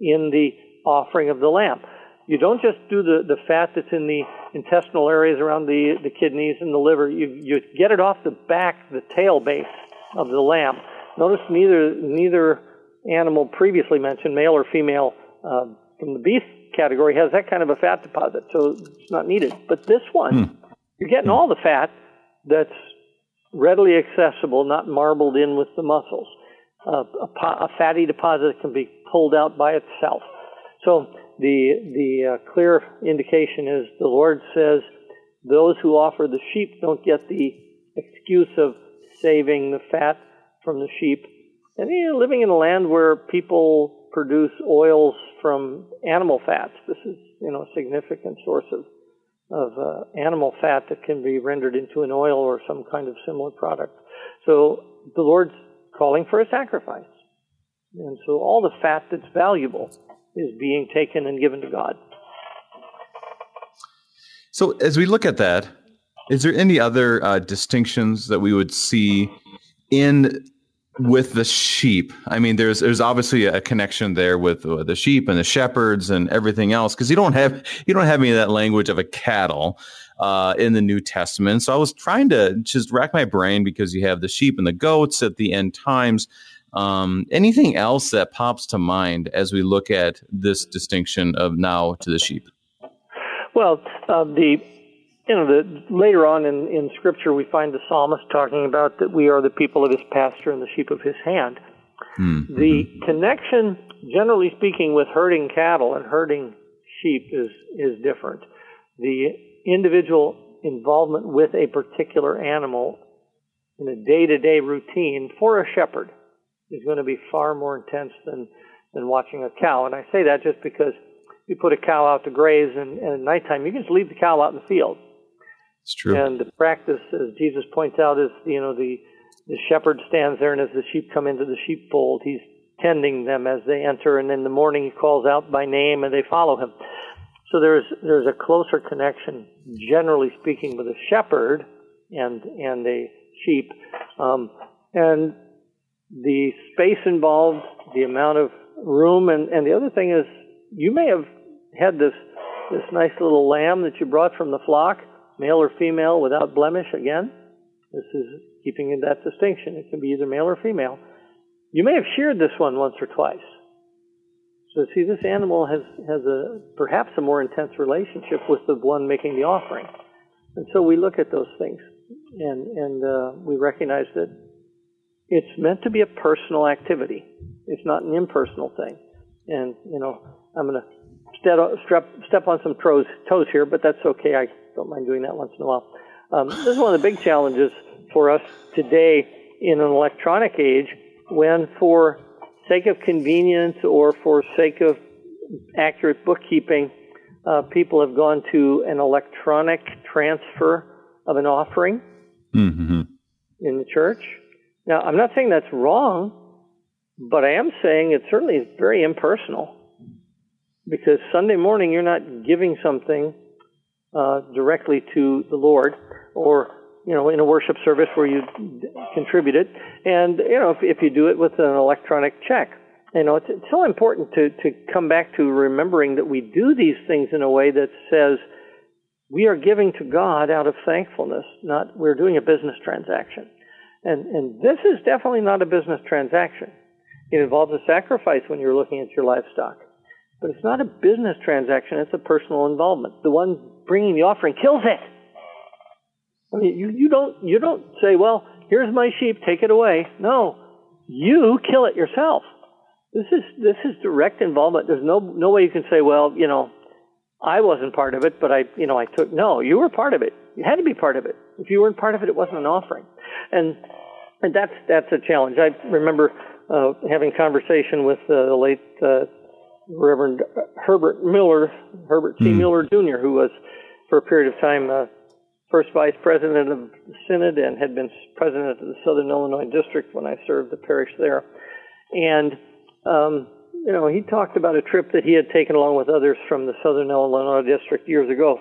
in the offering of the lamb. You don't just do the, the fat that's in the intestinal areas around the, the kidneys and the liver. You, you get it off the back, the tail base of the lamb. Notice neither, neither animal previously mentioned, male or female, uh, from the beef category, has that kind of a fat deposit, so it's not needed. But this one, hmm. you're getting all the fat that's readily accessible, not marbled in with the muscles. Uh, a, a fatty deposit can be pulled out by itself. So the the uh, clear indication is the Lord says those who offer the sheep don't get the excuse of saving the fat from the sheep And you know, living in a land where people produce oils from animal fats, this is you know a significant source of of uh, animal fat that can be rendered into an oil or some kind of similar product. So the Lord's calling for a sacrifice. And so all the fat that's valuable is being taken and given to God. So as we look at that, is there any other uh, distinctions that we would see in with the sheep? I mean, there's there's obviously a connection there with uh, the sheep and the shepherds and everything else because you don't have you don't have any of that language of a cattle uh, in the New Testament. So I was trying to just rack my brain because you have the sheep and the goats at the end times. Um, anything else that pops to mind as we look at this distinction of now to the sheep? Well, uh, the you know, the, later on in, in Scripture, we find the psalmist talking about that we are the people of his pasture and the sheep of his hand. Mm-hmm. The connection, generally speaking, with herding cattle and herding sheep is, is different. The individual involvement with a particular animal in a day to day routine for a shepherd is going to be far more intense than, than watching a cow. And I say that just because you put a cow out to graze and, and at nighttime you can just leave the cow out in the field it's true. And the practice, as Jesus points out, is you know the the shepherd stands there, and as the sheep come into the sheepfold, he's tending them as they enter, and in the morning he calls out by name, and they follow him. So there's there's a closer connection, generally speaking, with a shepherd and and a sheep, um, and the space involved, the amount of room, and and the other thing is, you may have had this this nice little lamb that you brought from the flock male or female without blemish again. This is keeping in that distinction. It can be either male or female. You may have sheared this one once or twice. So see, this animal has, has a perhaps a more intense relationship with the one making the offering. And so we look at those things and, and uh, we recognize that it's meant to be a personal activity. It's not an impersonal thing. And, you know, I'm going to step, step on some toes, toes here, but that's okay. I don't mind doing that once in a while. Um, this is one of the big challenges for us today in an electronic age when, for sake of convenience or for sake of accurate bookkeeping, uh, people have gone to an electronic transfer of an offering mm-hmm. in the church. Now, I'm not saying that's wrong, but I am saying it certainly is very impersonal because Sunday morning you're not giving something uh, directly to the Lord, or you know, in a worship service where you contribute it, and you know, if, if you do it with an electronic check, you know, it's, it's so important to to come back to remembering that we do these things in a way that says we are giving to God out of thankfulness, not we're doing a business transaction. And and this is definitely not a business transaction. It involves a sacrifice when you're looking at your livestock. But it's not a business transaction, it's a personal involvement. The one bringing the offering kills it. I mean, you, you don't you don't say, well, here's my sheep, take it away. No, you kill it yourself. This is this is direct involvement. There's no no way you can say, well, you know, I wasn't part of it, but I you know I took. No, you were part of it. You had to be part of it. If you weren't part of it, it wasn't an offering. And and that's that's a challenge. I remember uh, having conversation with uh, the late uh, Reverend Herbert Miller, Herbert C. Mm. Miller Jr., who was for a period of time uh, first vice president of the synod and had been president of the Southern Illinois district when I served the parish there. And um, you know, he talked about a trip that he had taken along with others from the Southern Illinois district years ago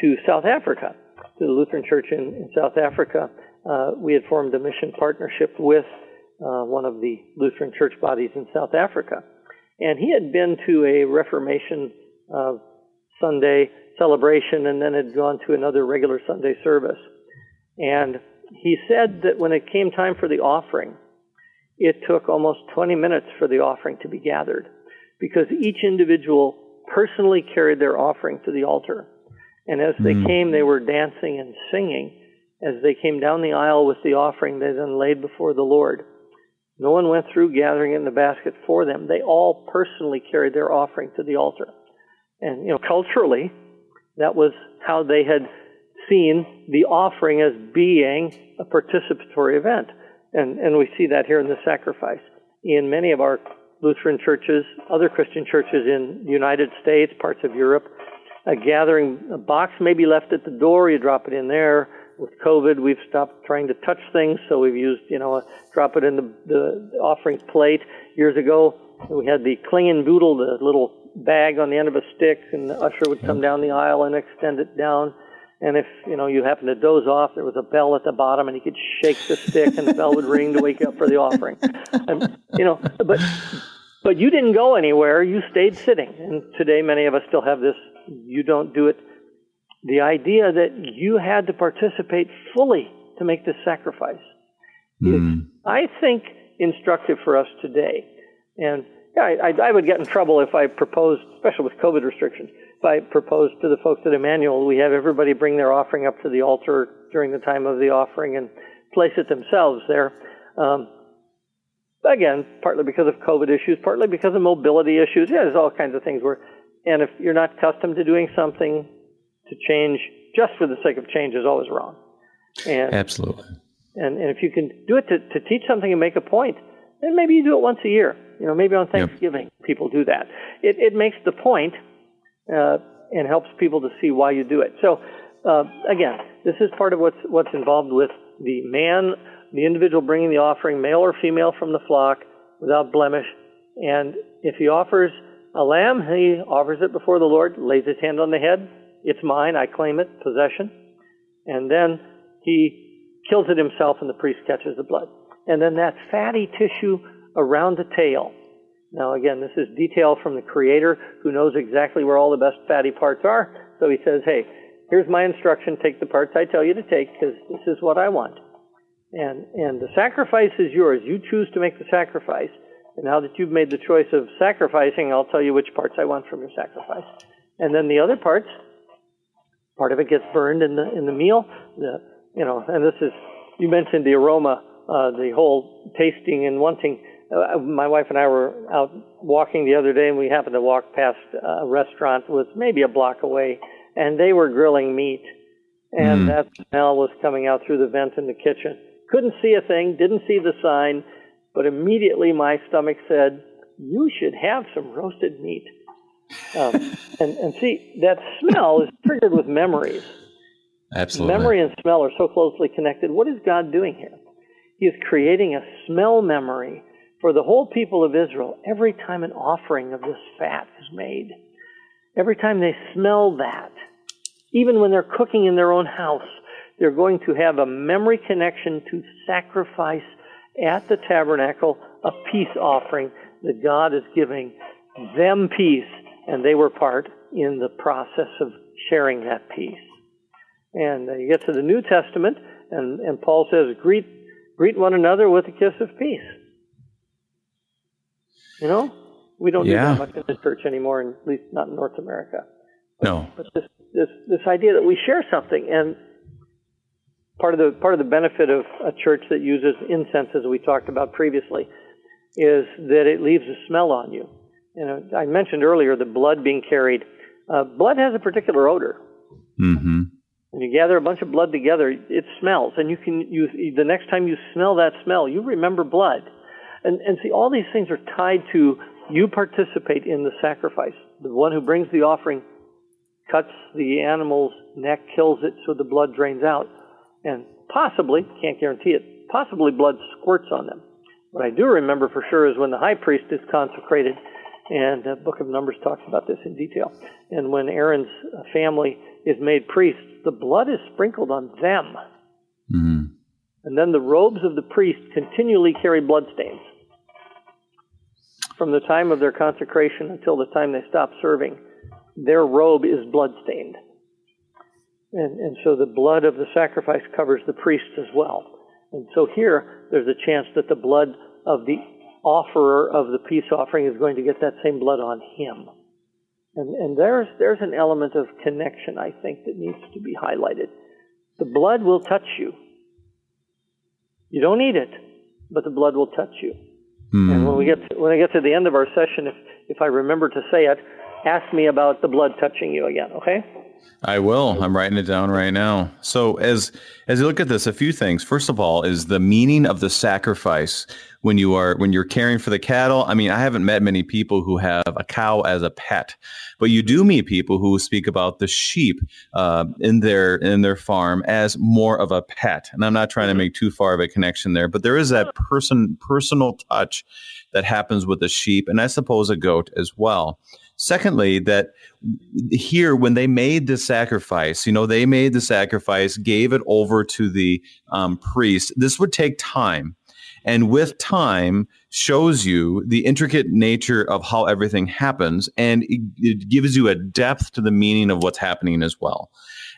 to South Africa, to the Lutheran Church in, in South Africa. Uh, we had formed a mission partnership with uh, one of the Lutheran church bodies in South Africa. And he had been to a Reformation uh, Sunday celebration and then had gone to another regular Sunday service. And he said that when it came time for the offering, it took almost 20 minutes for the offering to be gathered because each individual personally carried their offering to the altar. And as they mm. came, they were dancing and singing. As they came down the aisle with the offering, they then laid before the Lord. No one went through gathering in the basket for them. They all personally carried their offering to the altar. And, you know, culturally, that was how they had seen the offering as being a participatory event. And, and we see that here in the sacrifice. in many of our Lutheran churches, other Christian churches in the United States, parts of Europe. A gathering a box may be left at the door. You drop it in there. With COVID, we've stopped trying to touch things, so we've used, you know, a, drop it in the, the offering plate. Years ago, we had the Klingenbeutel, the little bag on the end of a stick, and the usher would come down the aisle and extend it down. And if you know you happen to doze off, there was a bell at the bottom, and you could shake the stick, and the bell would ring to wake you up for the offering. And, you know, but but you didn't go anywhere. You stayed sitting. And today, many of us still have this. You don't do it the idea that you had to participate fully to make this sacrifice mm. is, hmm. I think, instructive for us today. And yeah, I, I, would get in trouble if I proposed, especially with COVID restrictions, I proposed to the folks at Emmanuel, we have everybody bring their offering up to the altar during the time of the offering and place it themselves there. Um, again, partly because of COVID issues, partly because of mobility issues. Yeah, there's all kinds of things where, and if you're not accustomed to doing something, to change just for the sake of change is always wrong. And, Absolutely. And, and if you can do it to, to teach something and make a point, then maybe you do it once a year. You know, maybe on Thanksgiving yep. people do that. It, it makes the point, uh, and helps people to see why you do it. So, uh, again, this is part of what's what's involved with the man, the individual bringing the offering, male or female from the flock, without blemish. And if he offers a lamb, he offers it before the Lord, lays his hand on the head, it's mine, I claim it, possession. And then he kills it himself and the priest catches the blood. And then that fatty tissue around the tail. Now, again, this is detail from the Creator who knows exactly where all the best fatty parts are. So he says, hey, here's my instruction. Take the parts I tell you to take because this is what I want. And, and the sacrifice is yours. You choose to make the sacrifice. And now that you've made the choice of sacrificing, I'll tell you which parts I want from your sacrifice. And then the other parts, Part of it gets burned in the in the meal. The, you know, and this is you mentioned the aroma, uh, the whole tasting and wanting. Uh, my wife and I were out walking the other day, and we happened to walk past a restaurant was maybe a block away, and they were grilling meat, and mm. that smell was coming out through the vent in the kitchen. Couldn't see a thing, didn't see the sign, but immediately my stomach said, "You should have some roasted meat." Um, [laughs] and, and see, that smell is triggered with memories. Absolutely. Memory and smell are so closely connected. What is God doing here? He is creating a smell memory for the whole people of Israel every time an offering of this fat is made. Every time they smell that, even when they're cooking in their own house, they're going to have a memory connection to sacrifice at the tabernacle a peace offering that God is giving them peace and they were part in the process of sharing that peace. And you get to the New Testament, and, and Paul says, greet, greet one another with a kiss of peace. You know, we don't yeah. do that much in the church anymore, at least not in North America. But, no. But this, this, this idea that we share something, and part of the part of the benefit of a church that uses incense, as we talked about previously, is that it leaves a smell on you you know, I mentioned earlier the blood being carried. Uh, blood has a particular odor. Mm-hmm. When you gather a bunch of blood together, it smells, and you can use the next time you smell that smell, you remember blood. And and see, all these things are tied to you participate in the sacrifice. The one who brings the offering cuts the animal's neck, kills it, so the blood drains out, and possibly can't guarantee it. Possibly blood squirts on them. What I do remember for sure is when the high priest is consecrated and the book of Numbers talks about this in detail. And when Aaron's family is made priests, the blood is sprinkled on them. Mm-hmm. And then the robes of the priest continually carry bloodstains. From the time of their consecration until the time they stop serving, their robe is bloodstained. And, and so the blood of the sacrifice covers the priest as well. And so here, there's a chance that the blood of the offerer of the peace offering is going to get that same blood on him. And, and there's, there's an element of connection, I think, that needs to be highlighted. The blood will touch you. You don't need it, but the blood will touch you. Mm. And when we get to, when I get to the end of our session, if if I remember to say it, ask me about the blood touching you again, okay? I will. I'm writing it down right now. So as as you look at this, a few things. First of all, is the meaning of the sacrifice when you are when you're caring for the cattle. I mean, I haven't met many people who have a cow as a pet, but you do meet people who speak about the sheep uh, in their in their farm as more of a pet. And I'm not trying to make too far of a connection there, but there is that person personal touch that happens with a sheep, and I suppose a goat as well. Secondly, that here, when they made the sacrifice, you know, they made the sacrifice, gave it over to the um, priest. This would take time. And with time, shows you the intricate nature of how everything happens and it, it, gives you a depth to the meaning of what's happening as well.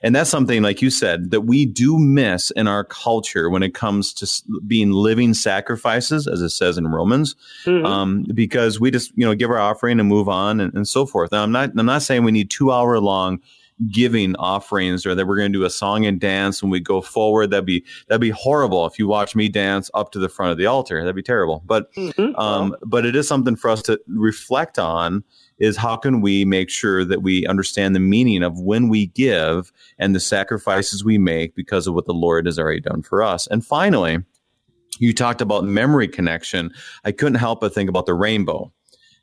And that's something, like you said, that we do miss in our culture when it comes to being living sacrifices, as it says in Romans, mm-hmm. um, because we just, you know, give our offering and move on and, and so forth. Now, I'm not, I'm not saying we need two hour long giving offerings or that we're going to do a song and dance when we go forward that'd be that'd be horrible if you watch me dance up to the front of the altar that'd be terrible but mm-hmm. um, but it is something for us to reflect on is how can we make sure that we understand the meaning of when we give and the sacrifices we make because of what the lord has already done for us and finally you talked about memory connection i couldn't help but think about the rainbow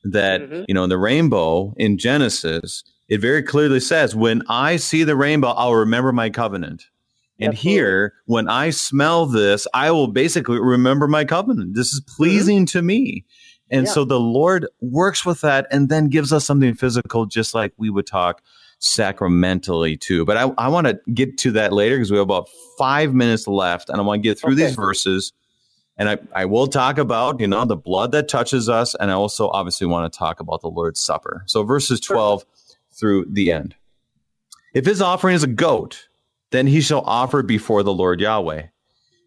that mm-hmm. you know the rainbow in genesis it very clearly says, when I see the rainbow, I'll remember my covenant. And Absolutely. here, when I smell this, I will basically remember my covenant. This is mm-hmm. pleasing mm-hmm. to me. And yeah. so the Lord works with that and then gives us something physical, just like we would talk sacramentally too. But I, I want to get to that later because we have about five minutes left and I want to get through okay. these verses. And I, I will talk about, you know, the blood that touches us. And I also obviously want to talk about the Lord's Supper. So verses 12 through the end. If his offering is a goat, then he shall offer before the Lord Yahweh,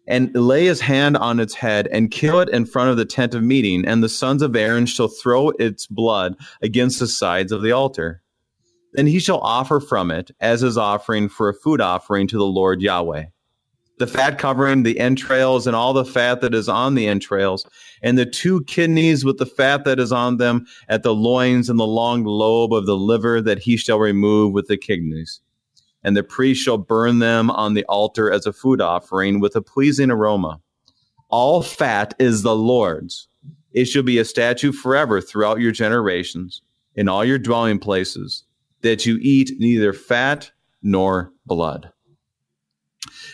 and lay his hand on its head, and kill it in front of the tent of meeting, and the sons of Aaron shall throw its blood against the sides of the altar. Then he shall offer from it as his offering for a food offering to the Lord Yahweh the fat covering the entrails and all the fat that is on the entrails, and the two kidneys with the fat that is on them at the loins and the long lobe of the liver that he shall remove with the kidneys. And the priest shall burn them on the altar as a food offering with a pleasing aroma. All fat is the Lord's. It shall be a statute forever throughout your generations in all your dwelling places, that you eat neither fat nor blood.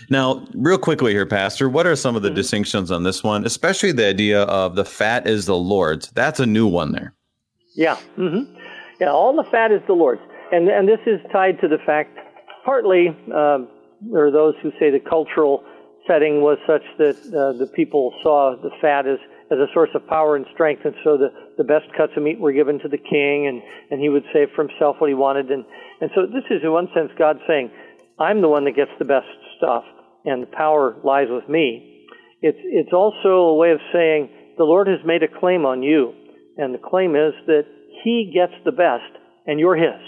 Now, real quickly here, Pastor, what are some of the mm-hmm. distinctions on this one, especially the idea of the fat is the Lord's? That's a new one there. Yeah. Mm-hmm. Yeah, all the fat is the Lord's. And, and this is tied to the fact, partly, uh, there are those who say the cultural setting was such that uh, the people saw the fat as, as a source of power and strength, and so the, the best cuts of meat were given to the king, and, and he would save for himself what he wanted. And, and so this is, in one sense, God saying, I'm the one that gets the best stuff and the power lies with me. It's, it's also a way of saying the Lord has made a claim on you, and the claim is that He gets the best, and you're His.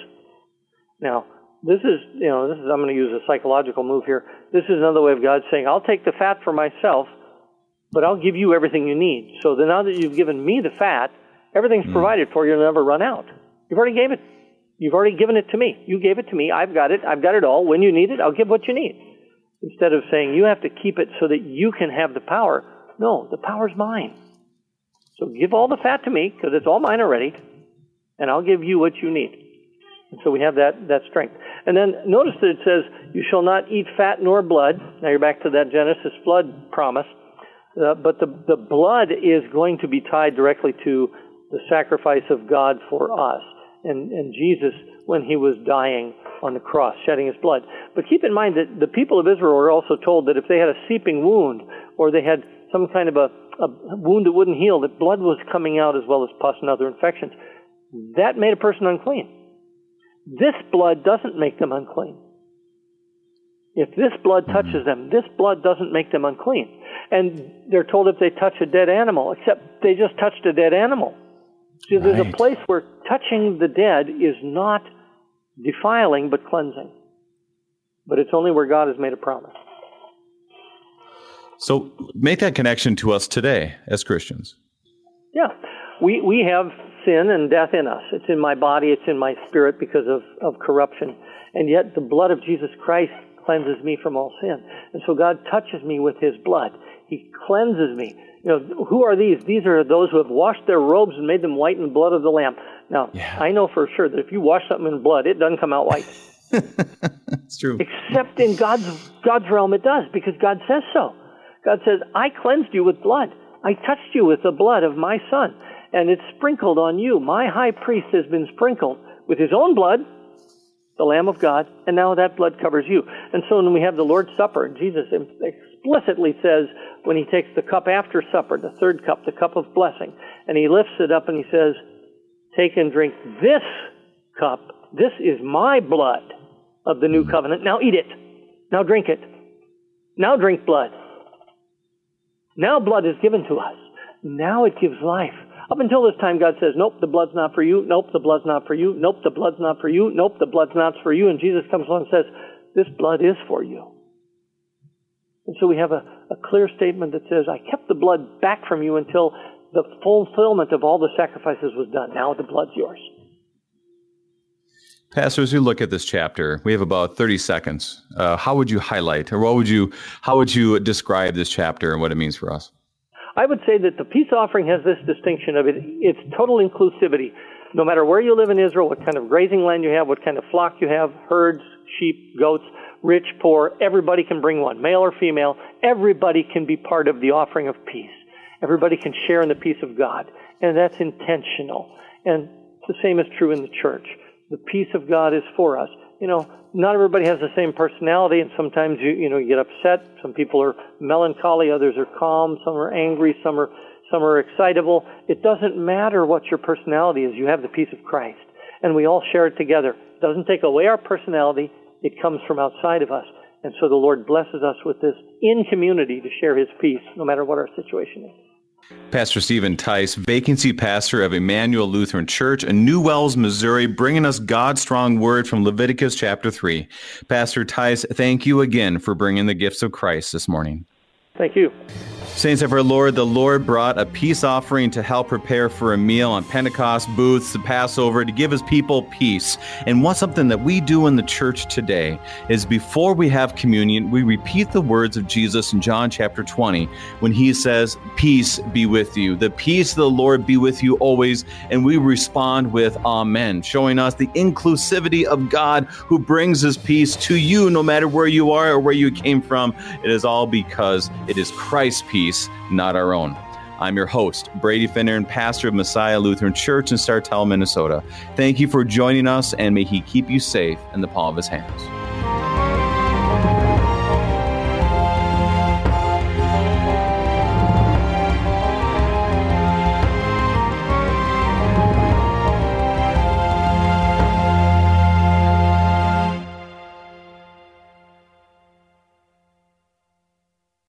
Now, this is, you know, this is, I'm going to use a psychological move here. This is another way of God saying, I'll take the fat for myself, but I'll give you everything you need. So then now that you've given me the fat, everything's mm. provided for you, you'll never run out. You've already gave it. You've already given it to me. You gave it to me. I've got it. I've got it all. When you need it, I'll give what you need. Instead of saying you have to keep it so that you can have the power. No, the power's mine. So give all the fat to me because it's all mine already, and I'll give you what you need. And so we have that, that strength. And then notice that it says, You shall not eat fat nor blood. Now you're back to that Genesis flood promise. Uh, but the, the blood is going to be tied directly to the sacrifice of God for us. And, and Jesus, when he was dying, on the cross, shedding his blood. But keep in mind that the people of Israel were also told that if they had a seeping wound or they had some kind of a, a wound that wouldn't heal, that blood was coming out as well as pus and other infections. That made a person unclean. This blood doesn't make them unclean. If this blood mm-hmm. touches them, this blood doesn't make them unclean. And they're told if they touch a dead animal, except they just touched a dead animal. See, there's a place where touching the dead is not defiling but cleansing. But it's only where God has made a promise. So make that connection to us today as Christians. Yeah. We, we have sin and death in us. It's in my body, it's in my spirit because of, of corruption. And yet the blood of Jesus Christ cleanses me from all sin. And so God touches me with his blood. He cleanses me. You know, who are these? These are those who have washed their robes and made them white in the blood of the Lamb. Now, yeah. I know for sure that if you wash something in blood, it doesn't come out white. [laughs] it's true. Except in God's God's realm it does, because God says so. God says, I cleansed you with blood. I touched you with the blood of my son, and it's sprinkled on you. My high priest has been sprinkled with his own blood, the Lamb of God, and now that blood covers you. And so when we have the Lord's Supper, Jesus explicitly says when he takes the cup after supper, the third cup, the cup of blessing, and he lifts it up and he says, Take and drink this cup. This is my blood of the new covenant. Now eat it. Now drink it. Now drink blood. Now blood is given to us. Now it gives life. Up until this time, God says, Nope, the blood's not for you. Nope, the blood's not for you. Nope, the blood's not for you. Nope, the blood's not for you. And Jesus comes along and says, This blood is for you. And so we have a, a clear statement that says, I kept the blood back from you until the fulfillment of all the sacrifices was done. Now the blood's yours. Pastor, as we look at this chapter, we have about 30 seconds. Uh, how would you highlight, or what would you, how would you describe this chapter and what it means for us? I would say that the peace offering has this distinction of it, it's total inclusivity. No matter where you live in Israel, what kind of grazing land you have, what kind of flock you have, herds, sheep, goats, rich, poor, everybody can bring one, male or female. Everybody can be part of the offering of peace. Everybody can share in the peace of God. And that's intentional. And the same is true in the church the peace of God is for us. You know, not everybody has the same personality, and sometimes you you know you get upset. Some people are melancholy, others are calm, some are angry, some are some are excitable. It doesn't matter what your personality is. You have the peace of Christ, and we all share it together. It doesn't take away our personality. It comes from outside of us. And so the Lord blesses us with this in community to share His peace, no matter what our situation is. Pastor Stephen Tice, vacancy pastor of Emmanuel Lutheran Church in New Wells, Missouri, bringing us God's strong word from Leviticus chapter 3. Pastor Tice, thank you again for bringing the gifts of Christ this morning. Thank you. Saints of our Lord, the Lord brought a peace offering to help prepare for a meal on Pentecost, booths, the Passover, to give his people peace. And what's something that we do in the church today is before we have communion, we repeat the words of Jesus in John chapter 20 when he says, Peace be with you. The peace of the Lord be with you always. And we respond with Amen, showing us the inclusivity of God who brings his peace to you no matter where you are or where you came from. It is all because it is Christ's peace not our own. I'm your host, Brady Finner, and pastor of Messiah Lutheran Church in Sartell, Minnesota. Thank you for joining us, and may He keep you safe in the palm of His hands.